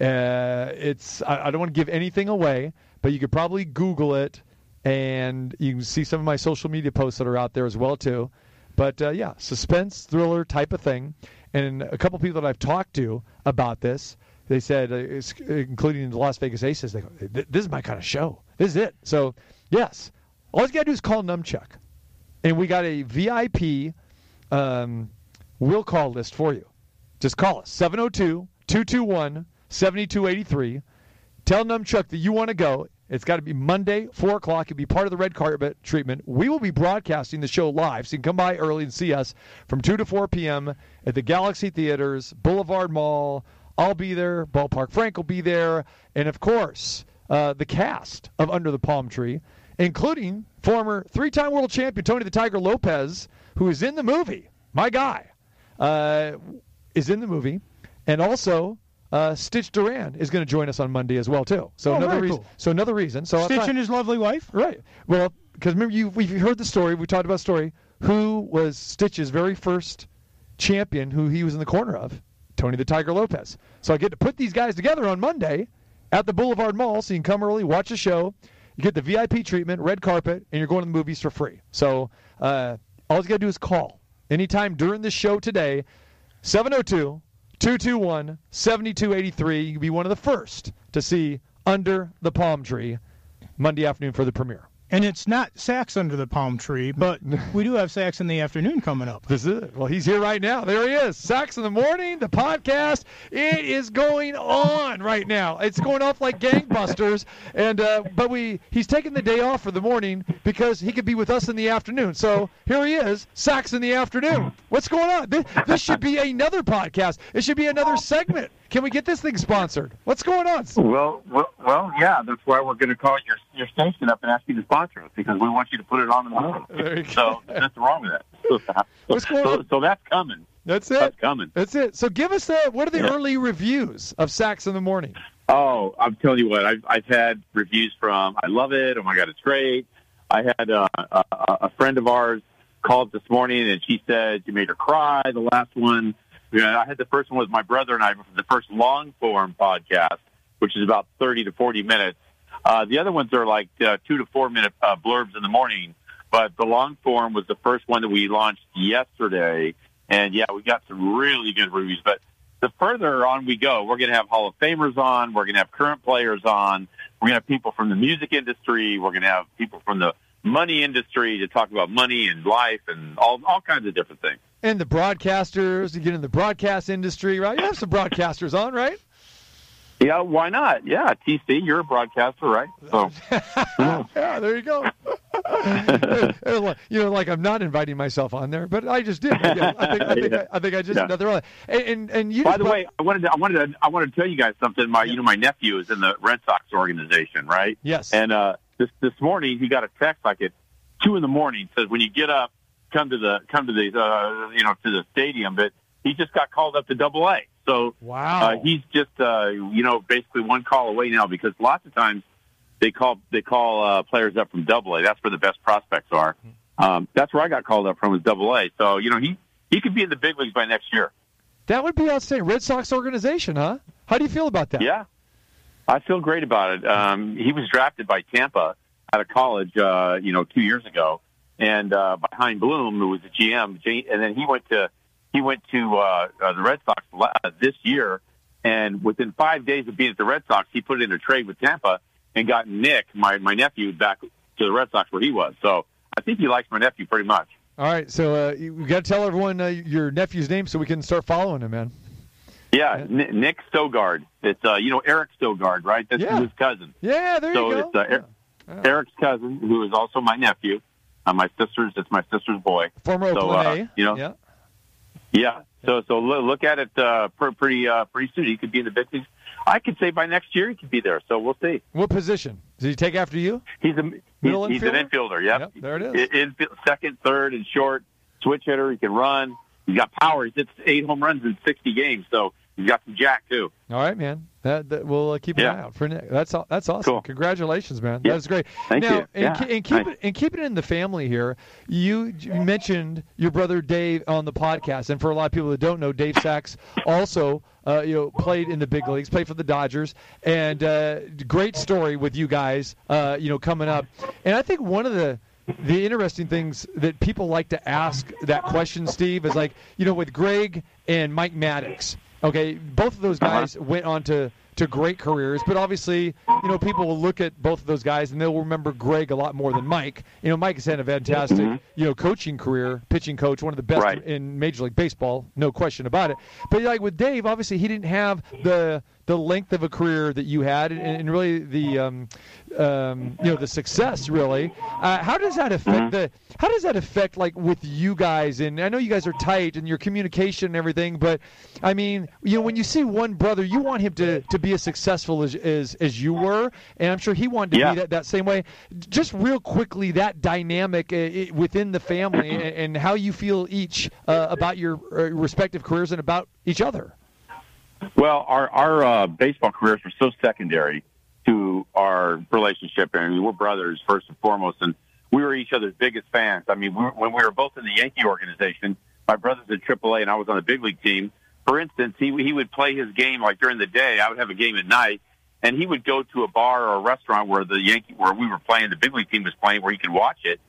Uh, it's I, I don't want to give anything away, but you could probably Google it, and you can see some of my social media posts that are out there as well too. But uh, yeah, suspense thriller type of thing. And a couple people that I've talked to about this, they said, uh, including the Las Vegas Aces, they go, "This is my kind of show. This is it." So yes, all you got to do is call Numchuck, and we got a VIP um, will call list for you. Just call us 702 221 7283. Tell Numchuck that you want to go. It's got to be Monday, 4 o'clock. It'll be part of the red carpet treatment. We will be broadcasting the show live, so you can come by early and see us from 2 to 4 p.m. at the Galaxy Theaters, Boulevard Mall. I'll be there. Ballpark Frank will be there. And of course, uh, the cast of Under the Palm Tree, including former three time world champion Tony the Tiger Lopez, who is in the movie. My guy uh, is in the movie. And also, uh, Stitch Duran is going to join us on Monday as well too. So Oh, another reason. cool. So another reason. So Stitch and his lovely wife. Right. Well, because remember you we've heard the story. We talked about the story. Who was Stitch's very first champion? Who he was in the corner of? Tony the Tiger Lopez. So I get to put these guys together on Monday at the Boulevard Mall, so you can come early, watch the show. You get the VIP treatment, red carpet, and you're going to the movies for free. So uh, all you got to do is call anytime during the show today, 702 221 7283. You can be one of the first to see Under the Palm Tree Monday afternoon for the premiere. And it's not Sax under the palm tree, but we do have Sax in the afternoon coming up. This is it. Well, he's here right now. There he is. Sax in the morning, the podcast. It is going on right now. It's going off like gangbusters. And uh, but we he's taking the day off for the morning because he could be with us in the afternoon. So here he is, Sax in the afternoon. What's going on? This, this should be another podcast. It should be another segment. Can we get this thing sponsored? What's going on? Well, well, well, yeah. That's why we're going to call your your station up and ask you to sponsor us because we want you to put it on the movie. There. So nothing wrong with that. So, What's going so, on? so that's coming. That's it. That's coming. That's it. So give us the what are the Yeah. early reviews of Sax in the morning? Oh, I'm telling you what. I've I've had reviews from I love it. Oh my god, it's great. I had uh, a, a friend of ours called this morning and she said you made her cry. The last one. Yeah, I had the first one with my brother and I for the first long form podcast, which is about 30 to 40 minutes. Uh, the other ones are like uh, two to four minute uh, blurbs in the morning. But the long form was the first one that we launched yesterday. And yeah, we got some really good reviews. But the further on we go, we're going to have Hall of Famers on. We're going to have current players on. We're going to have people from the music industry. We're going to have people from the money industry to talk about money and life and all, all kinds of different things. And the broadcasters. You get in the broadcast industry, right? You have some broadcasters on, right? Yeah, why not? Yeah, TC, you're a broadcaster, right? So, yeah, there you go. you know, like I'm not inviting myself on there, but I just did. Yeah, I think I think, I, I, think I just Yeah. another one. And and, and you. by the put- way, I wanted to, I wanted to, I wanted to tell you guys something. My, you know, my nephew is in the Red Sox organization, right? yes, And uh, this this morning he got a text like at two in the morning says when you get up, come to the come to the uh, you know to the stadium. But he just got called up to Double A, so wow. uh, he's just uh, you know basically one call away now because lots of times they call they call uh, players up from Double A. That's where the best prospects are. Um, that's where I got called up from was Double A. So you know he he could be in the big leagues by next year. that would be outstanding. Red Sox organization, huh? How do you feel about that? Yeah, I feel great about it. Um, he was drafted by Tampa out of college, uh, you know, two years ago, and uh, Chaim Bloom, who was the GM, and then he went to he went to uh, uh, the Red Sox uh, this year, and within five days of being at the Red Sox, he put in a trade with Tampa and got Nick, my my nephew, back to the Red Sox where he was. So I think he likes my nephew pretty much. All right, so uh, you got to tell everyone uh, your nephew's name so we can start following him, man. Yeah, N- Nick Sogard. It's uh, you know Eric Sogard, right? That's Yeah. his cousin. Yeah, there So you go. So it's, uh, Eric- Eric's cousin, who is also my nephew. Uh, my sister's, it's my sister's boy. Former so, Oakland uh, you know, yeah. Yeah. So so look at it uh, pretty uh, pretty soon. He could be in the big leagues. I could say by next year he could be there. So we'll see. What position? Does he take after you? He's a he's, Middle he's an infielder. Yep. Yep, there it is. In, in, second, third, and short. Switch hitter. He can run. He's got power. He's hit eight home runs in 60 games. So he's got some jack too. All right, man. That, that we'll uh, keep an Yeah. eye out for Nick. That's all. That's awesome. Cool. Congratulations, man. Yeah. That's great. Thank now, you. And, Yeah. and keep Nice. it and keep it in the family here. You, you mentioned your brother Dave on the podcast, and for a lot of people that don't know, Dave Sax also. Uh, you know, played in the big leagues, played for the Dodgers, and uh, great story with you guys. Uh, you know, coming up, and I think one of the the interesting things that people like to ask that question, Steve, is like, you know, with Greg and Mike Maddux. Okay, both of those uh-huh. guys went on to, to great careers, but obviously, you know, people will look at both of those guys and they'll remember Greg a lot more than Mike. You know, Mike has had a fantastic, mm-hmm. you know, coaching career, pitching coach, one of the best Right. in Major League Baseball, no question about it. But like with Dave, obviously he didn't have the the length of a career that you had, and, and really the um, um, you know the success. Really, uh, how does that affect the? How does that affect like with you guys? And I know you guys are tight and your communication and everything, but I mean, you know, when you see one brother, you want him to to be as successful as as, as you were, and I'm sure he wanted to Yeah. be that, that same way. Just real quickly, that dynamic uh, within the family and, and how you feel each uh, about your uh, respective careers and about each other. Well, our our uh, baseball careers were so secondary to our relationship, I and mean, we're brothers first and foremost, and we were each other's biggest fans. I mean, we, were- when we were both in the Yankee organization, my brother's in AAA, and I was on a big league team. For instance, he he would play his game like during the day. I would have a game at night, and he would go to a bar or a restaurant where the Yankee where we were playing, the big league team was playing, where he could watch it.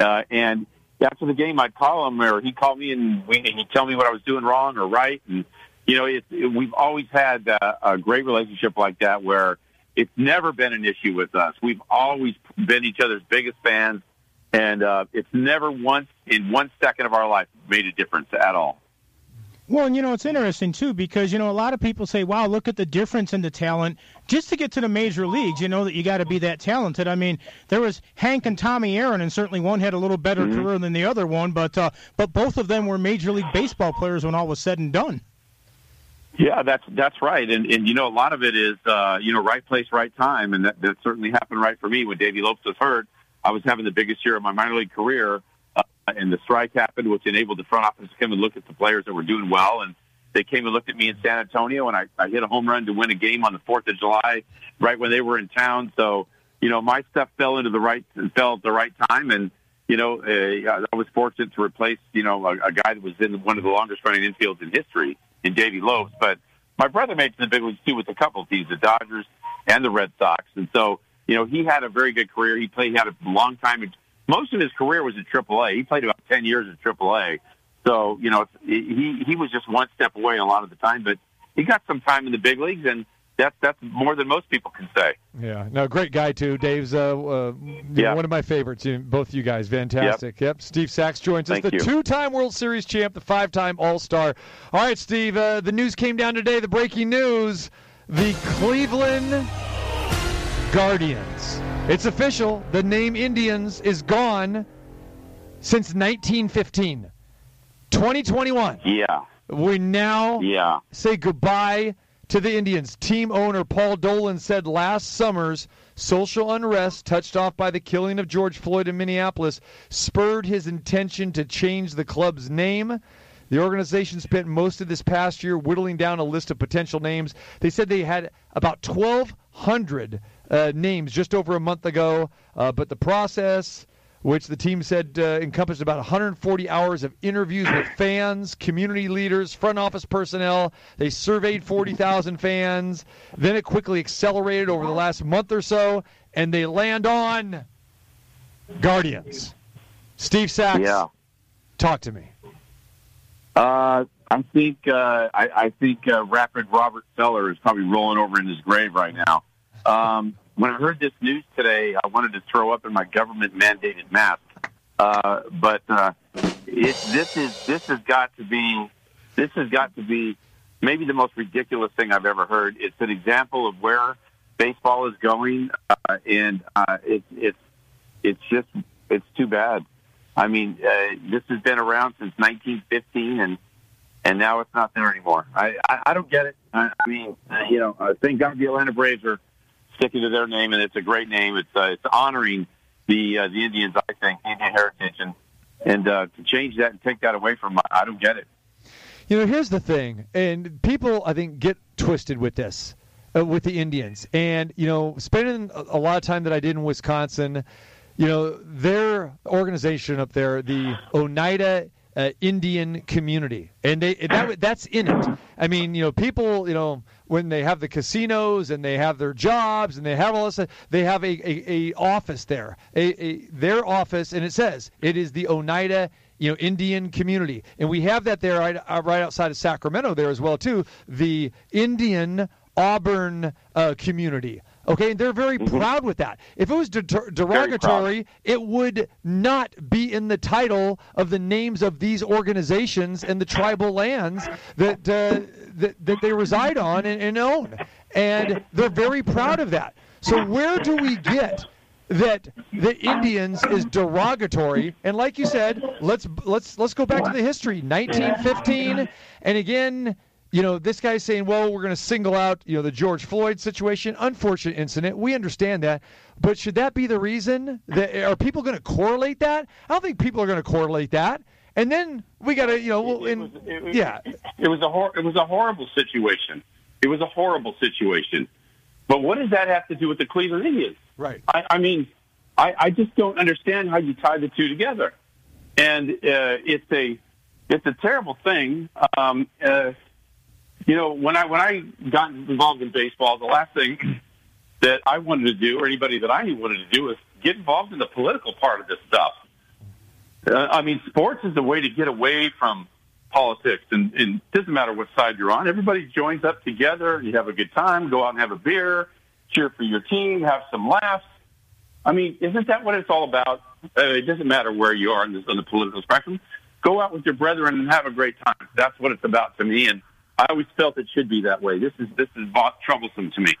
Uh, and after the game, I'd call him, or he'd call me, and we, he'd tell me what I was doing wrong or right. And you know, it, it, we've always had uh, a great relationship like that, where it's never been an issue with us. We've always been each other's biggest fans, and uh, it's never once in one second of our life made a difference at all. Well, and you know, it's interesting too because you know a lot of people say, "Wow, look at the difference in the talent." Just to get to the major leagues, you know that you got to be that talented. I mean, there was Hank and Tommy Aaron, and certainly one had a little better career than the other one, but uh, but both of them were major league baseball players when all was said and done. Yeah, that's that's right, and and you know a lot of it is uh, you know right place, right time, and that, that certainly happened right for me when Davey Lopes was hurt. I was having the biggest year of my minor league career, uh, and the strike happened, which enabled the front office to come and look at the players that were doing well, and they came and looked at me in San Antonio, and I, I hit a home run to win a game on the Fourth of July, right when they were in town. So you know my stuff fell into the right fell at the right time, and you know uh, I was fortunate to replace you know a, a guy that was in one of the longest running infields in history in Davey Lopes, but my brother made it to the big leagues too with a couple teams, the Dodgers and the Red Sox. And so, you know, he had a very good career. He played, he had a long time. in- Most of his career was in AAA. He played about 10 years in AAA. So, you know, he, he was just one step away a lot of the time, but he got some time in the big leagues and that's, that's more than most people can say. Yeah, no, great guy too. Dave's uh, uh, Yeah. one of my favorites. Both you guys, fantastic. Yep. Steve Sax joins us, Thank the you. two-time World Series champ, the five-time All-Star. All right, Steve. Uh, the news came down today. The breaking news: the Cleveland Guardians. It's official. The name Indians is gone since 1915. 2021. Yeah. We now Yeah. say goodbye to the Indians. Team owner Paul Dolan said last summer's social unrest, touched off by the killing of George Floyd in Minneapolis, spurred his intention to change the club's name. The organization spent most of this past year whittling down a list of potential names. They said they had about 1,200 uh, names just over a month ago, uh, but the process which the team said uh, encompassed about 140 hours of interviews with fans, community leaders, front office personnel. They surveyed 40,000 fans. Then it quickly accelerated over the last month or so, and they land on Guardians. Steve Sax, Yeah. talk to me. Uh, I think uh, I, I think uh, Rapid Robert Feller is probably rolling over in his grave right now. Um, when I heard this news today, I wanted to throw up in my government mandated mask. Uh, but uh, it, this is this has got to be this has got to be maybe the most ridiculous thing I've ever heard. It's an example of where baseball is going, uh, and uh, it's it's it's just it's too bad. I mean, uh, this has been around since 1915, and and now it's not there anymore. I I, I don't get it. I, I mean, you know, uh, thank God the Atlanta Braves are sticking to their name, and it's a great name. It's uh, it's honoring the uh, the Indians, I think, Indian heritage, and and uh, to change that and take that away from, I don't get it. You know, here's the thing, and people I think get twisted with this, uh, with the Indians, and you know, spending a lot of time that I did in Wisconsin, you know, their organization up there, the Oneida uh, Indian community, and they that, that's in it. I mean, you know, people, you know, when they have the casinos and they have their jobs and they have all this, they have a, a, a office there, a, a their office, and it says it is the Oneida you know Indian community, and we have that there right, uh, right outside of Sacramento there as well too. The Indian Auburn uh, community. Okay, and they're very proud with that. If it was de- derogatory, it would not be in the title of the names of these organizations and the tribal lands that uh, that, that they reside on and, and own. And they're very proud of that. So where do we get that the Indians is derogatory. And like you said, let's let's let's go back to the history. 1915, and again, you know, this guy's saying, well, we're going to single out, you know, the George Floyd situation, unfortunate incident. We understand that, but should that be the reason? That are people going to correlate that? I don't think people are going to correlate that. And then we got to, you know, well, It and, was, it, was- yeah, it was a hor- it was a horrible situation. It was a horrible situation. But what does that have to do with the Cleveland Indians? right. I, I mean, I, I just don't understand how you tie the two together. And uh, it's a it's a terrible thing. Um, uh, you know, when I when I got involved in baseball, the last thing that I wanted to do, or anybody that I wanted to do, was get involved in the political part of this stuff. Uh, I mean, sports is a way to get away from politics, and, and it doesn't matter what side you're on. Everybody joins up together. You have a good time. Go out and have a beer, cheer for your team, have some laughs. I mean, isn't that what it's all about? Uh, it doesn't matter where you are in this, on the political spectrum. Go out with your brethren and have a great time. That's what it's about to me, and I always felt it should be that way. This is this is bo- troublesome to me.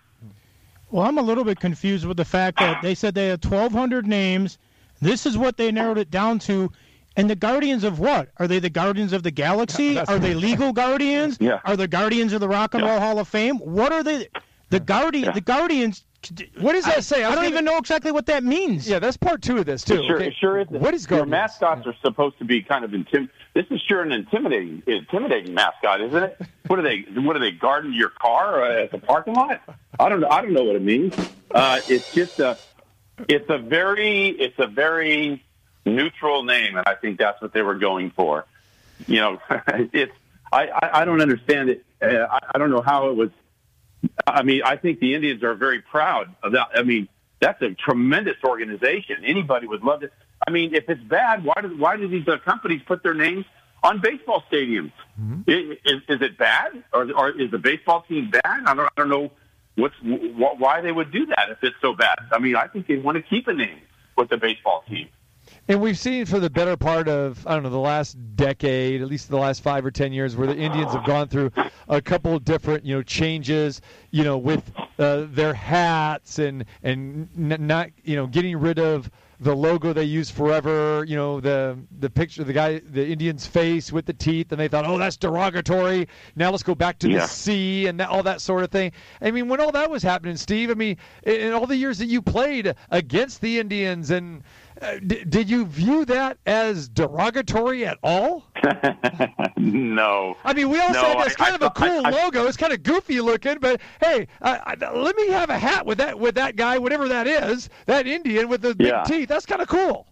Well, I'm a little bit confused with the fact that they said they had 1,200 names. This is what they narrowed it down to. And the guardians of what? Are they the guardians of the galaxy? Are they legal guardians? Yeah. Are the guardians of the Rock and Yeah. Roll Hall of Fame? What are they? The guardian, the guardians. What does that say? I, was don't gonna- even know exactly what that means. Yeah, that's part two of this too. It sure, okay? it sure is. What is Your Guardians? mascots are supposed to be kind of intim. This is sure an intimidating, intimidating mascot, isn't it? What are they? What are they guarding your car uh, at the parking lot? I don't know. I don't know what it means. Uh, it's just a. It's a very. It's a very neutral name, and I think that's what they were going for. You know, it's. I, I, I don't understand it. Uh, I, I don't know how it was I mean, I think the Indians are very proud of that. I mean, that's a tremendous organization. Anybody would love it. I mean, if it's bad, why do why do these uh, companies put their names on baseball stadiums? I- Is, is it bad, or, or is the baseball team bad? I don't, I don't know what's wh- why they would do that if it's so bad. I mean, I think they want to keep a name with the baseball team. And we've seen for the better part of I don't know the last decade, at least the last five or ten years, where the Indians have gone through a couple of different you know changes, you know, with uh, their hats and and n- not you know getting rid of the logo they used forever, you know, the the picture of the guy, the Indian's face with the teeth, and they thought, oh, that's derogatory. Now let's go back to Yeah. the C and that, all that sort of thing. I mean, when all that was happening, Steve, I mean, in, all the years that you played against the Indians, and d- did you view that as derogatory at all? no. I mean, we all No, said that's I- kind I of a cool I- logo. It's kind of goofy looking, but hey, I, let me have a hat with that with that guy, whatever that is, that Indian with the big teeth. That's kind of cool.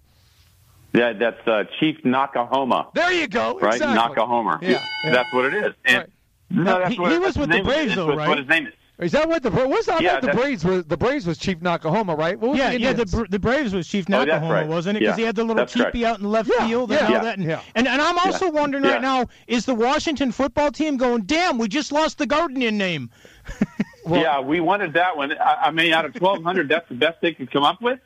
Yeah, that's uh, Chief Noc-A-Homa. There you go. right? Exactly. Noc-A-Homa. Yeah, yeah. That's what it is. And Right. no, that's he- what, he was with the. Braves, though, right? What his name is. Is that what the what's that? Yeah, the Braves was the Braves was Chief Noc-A-Homa, right? What was Yeah, the yeah. The the Braves was Chief Oh, right. wasn't it? Because Yeah, he had the little that's right. teepee out in left Yeah, field and yeah, all yeah, that. And, yeah. and and I'm also wondering Yeah. right now: is the Washington football team going? Damn, we just lost the Guardian name. well, yeah, we wanted that one. I, I mean, out of twelve hundred, that's the best they could come up with.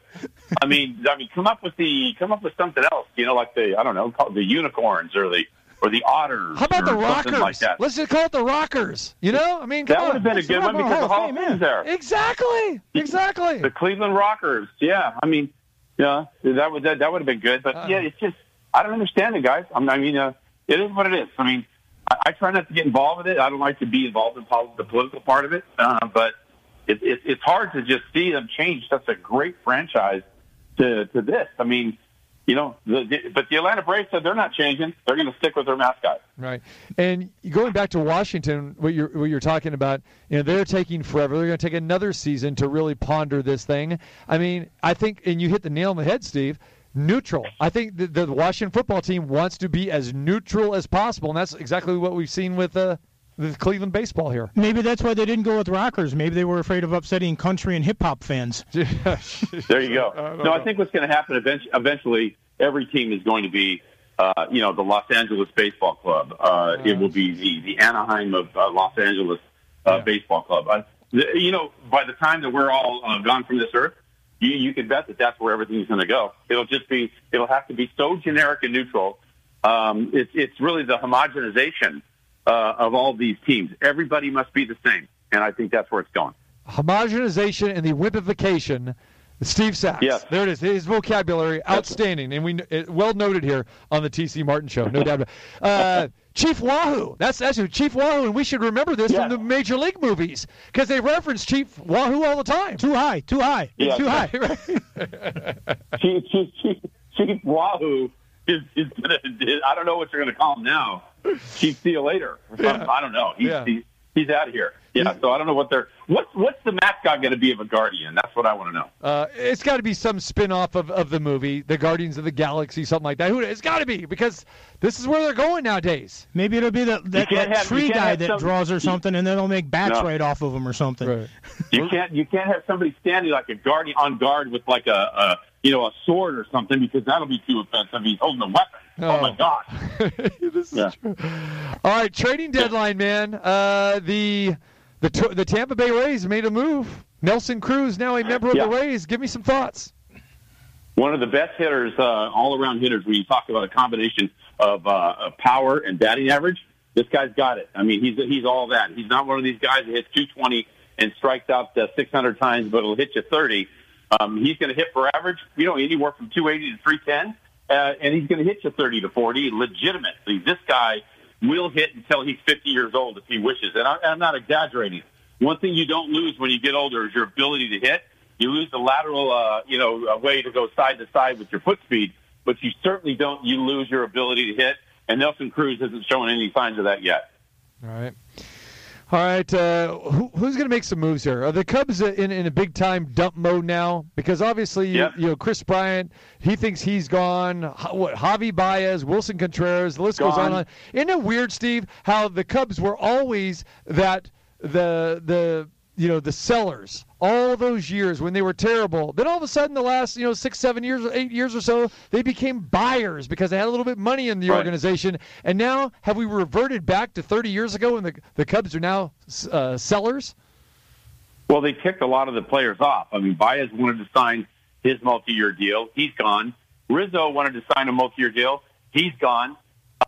I mean, I mean, come up with the come up with something else. You know, like the I don't know, call the unicorns or the or the otters. How about the Rockers? Like. Let's just call it the Rockers. You know, I mean, that on. would have been a good one because the Hall of Fame, Fame's there. Exactly, exactly. The Cleveland Rockers. Yeah, I mean, yeah, that would that, that would have been good. But Uh. yeah, it's just I don't understand it, guys. I mean, I mean uh, it is what it is. I mean, I, I try not to get involved with it. I don't like to be involved in pol- the political part of it, uh, but it, it, it's hard to just see them change such a great franchise to to this. I mean, you know, the, the, but the Atlanta Braves said they're not changing. They're going to stick with their mascot. Right. And going back to Washington, what you're what you're talking about, you know, they're taking forever. They're going to take another season to really ponder this thing. I mean, I think, and you hit the nail on the head, Steve. Neutral. I think the, the Washington football team wants to be as neutral as possible, and that's exactly what we've seen with uh, the Cleveland baseball here. Maybe that's why they didn't go with rockers. Maybe they were afraid of upsetting country and hip hop fans. There you go. no, I think what's going to happen eventually, eventually, every team is going to be, uh, you know, the Los Angeles Baseball Club. Uh, it will be the, the Anaheim of uh, Los Angeles uh, Baseball Club. Uh, the, you know, by the time that we're all uh, gone from this earth, you, you can bet that that's where everything's going to go. It'll just be, it'll have to be so generic and neutral. Um, it's, it's really the homogenization uh, of all these teams. Everybody must be the same, and I think that's where it's going. Homogenization and the wimpification. Steve Sax. Yes. There it is. His vocabulary, outstanding, and we it, well noted here on the TC Martin Show, no doubt. Uh, Chief Wahoo. That's that's who Chief Wahoo, and we should remember this from the Major League movies because they reference Chief Wahoo all the time. Too high, too high, Yeah. too high. Chief, Chief, Chief, Chief Wahoo is, is gonna. Is, I don't know what you're going to call him now. Chief, see you later. Or something. I don't know. He's, Yeah. he's, he's out of here. Yeah. So I don't know what they're. What's what's the mascot going to be of a guardian? That's what I want to know. Uh, it's got to be some spin-off of, of the movie, The Guardians of the Galaxy, something like that. Who it's got to be because this is where they're going nowadays. Maybe it'll be that, that, that have- tree guy that some- draws or something, and then they'll make bats No. right off of him or something. You can't you can't have somebody standing like a guardian on guard with like a, a you know a sword or something because that'll be too offensive. He's holding a weapon. Oh, my god. this is Yeah. true. All right, trading deadline, man. Uh, the the the Tampa Bay Rays made a move. Nelson Cruz now a member of Yeah. the Rays. Give me some thoughts. One of the best hitters, uh, all around hitters. When you talk about a combination of, uh, of power and batting average, this guy's got it. I mean, he's he's all that. He's not one of these guys that hits 220 and strikes out uh, 600 times, but it'll hit you 30. Um, he's going to hit for average, you know, anywhere from 280 to 310, uh, and he's going to hit you 30 to 40 legitimately. This guy will hit until he's 50 years old if he wishes, and I, I'm not exaggerating. One thing you don't lose when you get older is your ability to hit. You lose the lateral, uh, you know, uh, way to go side to side with your foot speed, but you certainly don't. You lose your ability to hit, and Nelson Cruz isn't showing any signs of that yet. All right. All right. Uh, who, who's going to make some moves here? Are the Cubs in, in a big time dump mode now? Because obviously, you, Yep. you know, Kris Bryant, he thinks he's gone. H- What Javi Baez, Willson Contreras, the list goes on. Gone. and on. Isn't it weird, Steve, how the Cubs were always that the the you know the sellers all those years when they were terrible. Then all of a sudden, the last you know six, seven years, eight years or so, they became buyers because they had a little bit of money in the Right. organization. And now, have we reverted back to 30 years ago when the the Cubs are now uh, sellers? Well, they kicked a lot of the players off. I mean, Baez wanted to sign his multi-year deal. He's gone. Rizzo wanted to sign a multi-year deal. He's gone.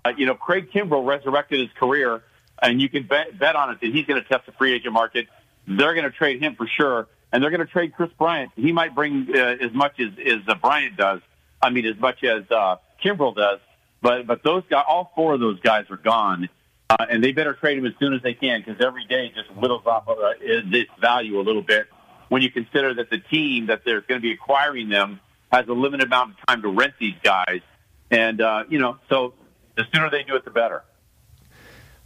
Uh, you know, Craig Kimbrel resurrected his career, and you can bet, bet on it that he's going to test the free agent market. They're going to trade him for sure, and they're going to trade Kris Bryant. He might bring uh, as much as, as uh, Bryant does. I mean, as much as uh, Kimbrel does. But but those guys, all four of those guys are gone, uh, and they better trade him as soon as they can because every day just whittles off of uh, its value a little bit. When you consider that the team that they're going to be acquiring them has a limited amount of time to rent these guys, and uh, you know, so the sooner they do it, the better.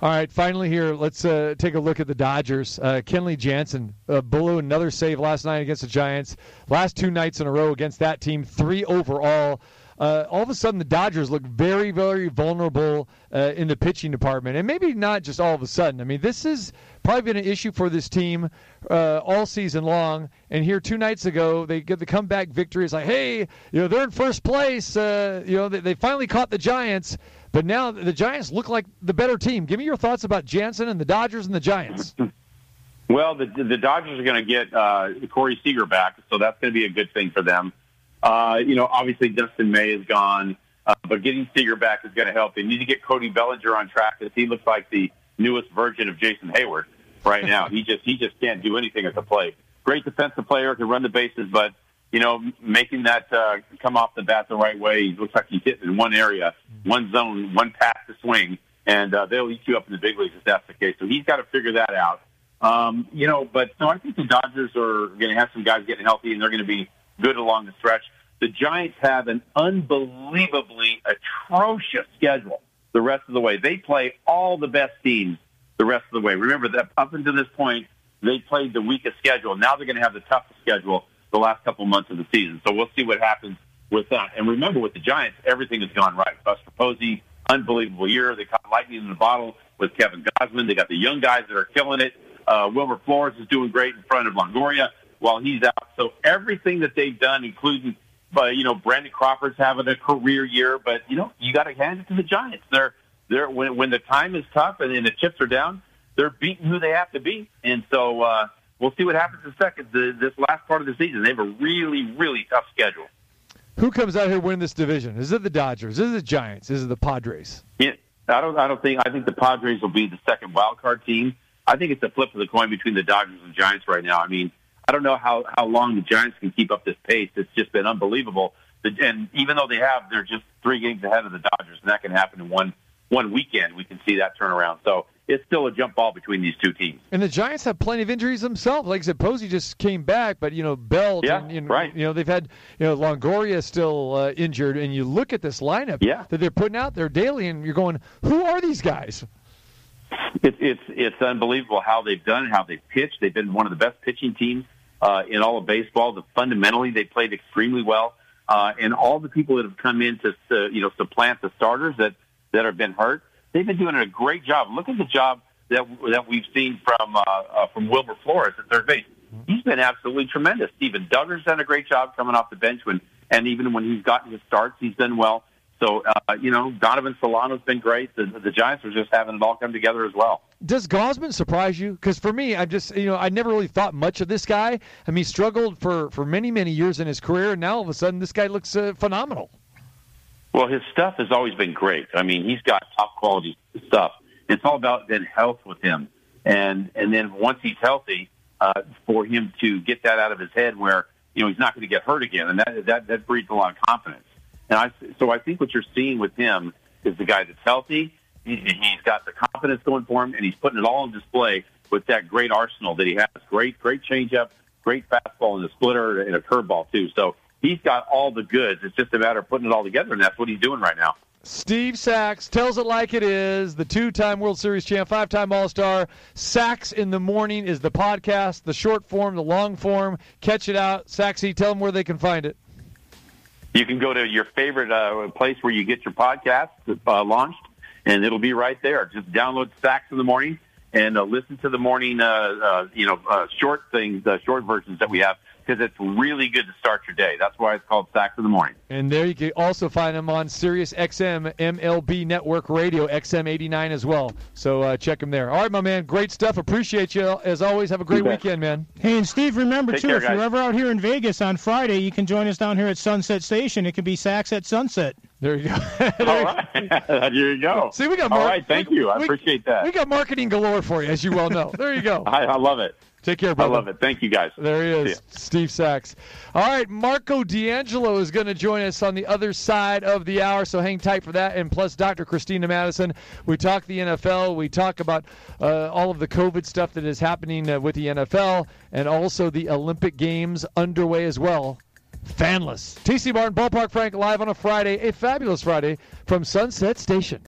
All right, finally here, let's uh, take a look at the Dodgers. Uh, Kenley Jansen uh, blew another save last night against the Giants. Last two nights in a row against that team, three overall. Uh, all of a sudden, the Dodgers look very, very vulnerable uh, in the pitching department, and maybe not just all of a sudden. I mean, this has probably been an issue for this team uh, all season long. And here, two nights ago, they get the comeback victory. It's like, hey, you know, they're in first place. Uh, you know, they, they finally caught the Giants. But now the Giants look like the better team. Give me your thoughts about Jansen and the Dodgers and the Giants. Well, the the Dodgers are going to get uh, Corey Seager back, so that's going to be a good thing for them. Uh, you know, obviously Dustin May is gone, uh, but getting Seager back is going to help. They need to get Cody Bellinger on track because he looks like the newest version of Jason Heyward right now. he just he just can't do anything at the plate. Great defensive player, can run the bases, but you know, making that uh, come off the bat the right way. He looks like he's hitting in one area, one zone, one pass to swing, and uh, they'll eat you up in the big leagues if that's the case. So he's got to figure that out. Um, you know, but no, I think the Dodgers are going to have some guys getting healthy, and they're going to be good along the stretch. The Giants have an unbelievably atrocious schedule the rest of the way. They play all the best teams the rest of the way. Remember that up until this point, they played the weakest schedule. Now they're going to have the toughest schedule the last couple months of the season. So we'll see what happens with that. And remember, with the Giants, everything has gone right. Buster Posey, unbelievable year. They caught lightning in the bottle with Kevin Gausman. They got the young guys that are killing it. Uh, Wilmer Flores is doing great in front of Longoria while he's out. So everything that they've done, including, uh, you know, Brandon Crawford's having a career year, but you know, you got to hand it to the Giants. They're they're when when the time is tough and, and the chips are down, they're beating who they have to beat, and so uh, we'll see what happens in second. The, this last part of the season, they have a really really tough schedule. Who comes out here winning this division? Is it the Dodgers? Is it the Giants? Is it the Padres? Yeah, I don't. I don't think. I think the Padres will be the second wild card team. I think it's a flip of the coin between the Dodgers and Giants right now. I mean, I don't know how how long the Giants can keep up this pace. It's just been unbelievable. And even though they have, they're just three games ahead of the Dodgers, and that can happen in one one weekend. We can see that turnaround. So it's still a jump ball between these two teams. And the Giants have plenty of injuries themselves. Like I said, Posey just came back, but you know Belt, Yeah, and, and, right. You know they've had you know Longoria still uh, injured, and you look at this lineup Yeah. that they're putting out there daily, and you're going, who are these guys? It's it's it's unbelievable how they've done, it, how they've pitched. They've been one of the best pitching teams uh, in all of baseball. The, fundamentally, they played extremely well, uh, and all the people that have come in to, to you know supplant the starters that that have been hurt, they've been doing a great job. Look at the job that that we've seen from uh, uh, from Wilmer Flores at third base. He's been absolutely tremendous. Steven Duggar's done a great job coming off the bench when, and even when he's gotten his starts, he's done well. So uh, you know, Donovan Solano's been great. The, the Giants are just having it all come together as well. Does Gausman surprise you? Because for me, I'm just you know I never really thought much of this guy. I mean, he struggled for for many many years in his career, and now all of a sudden this guy looks uh, phenomenal. Well, his stuff has always been great. I mean, he's got top quality stuff. It's all about then health with him, and and then once he's healthy, uh, for him to get that out of his head, where you know he's not going to get hurt again, and that that that breeds a lot of confidence. And I so I think what you're seeing with him is the guy that's healthy. He, he's got the confidence going for him, and he's putting it all on display with that great arsenal that he has. Great, great changeup, great fastball, and a splitter and a curveball too. So he's got all the goods. It's just a matter of putting it all together, and that's what he's doing right now. Steve Sax tells it like it is. The two-time World Series champ, five-time All-Star. Sax in the morning is the podcast, the short form, the long form. Catch it out, Saxy. Tell them where they can find it. You can go to your favorite uh, place where you get your podcast uh, launched, and it'll be right there. Just download Sax in the morning and uh, listen to the morning, uh, uh, you know, uh, short things, uh, short versions that we have because it's really good to start your day. That's why it's called Sax in the morning. And there you can also find him on Sirius XM MLB Network Radio, XM89 as well. So uh, check him there. All right, my man. Great stuff. Appreciate you as always. Have a great weekend, man. Hey, and Steve, remember Take too, care, if you're ever out here in Vegas on Friday, you can join us down here at Sunset Station. It can be Sax at Sunset. There you go. All right, there you go. See, we got All mar- right, thank we- you. I we- appreciate that. We got marketing galore for you, as you well know. There you go. I, I love it. Take care, brother. I love it. Thank you, guys. There he is. Steve Sax. All right, Marco D'Angelo is going to join us on the other side of the hour, so hang tight for that. And plus, Dr. Christina Madison. We talk the NFL. We talk about uh, all of the COVID stuff that is happening uh, with the NFL, and also the Olympic Games underway as well. Fanless. TC Martin, Ballpark Frank, live on a Friday, a fabulous Friday from Sunset Station.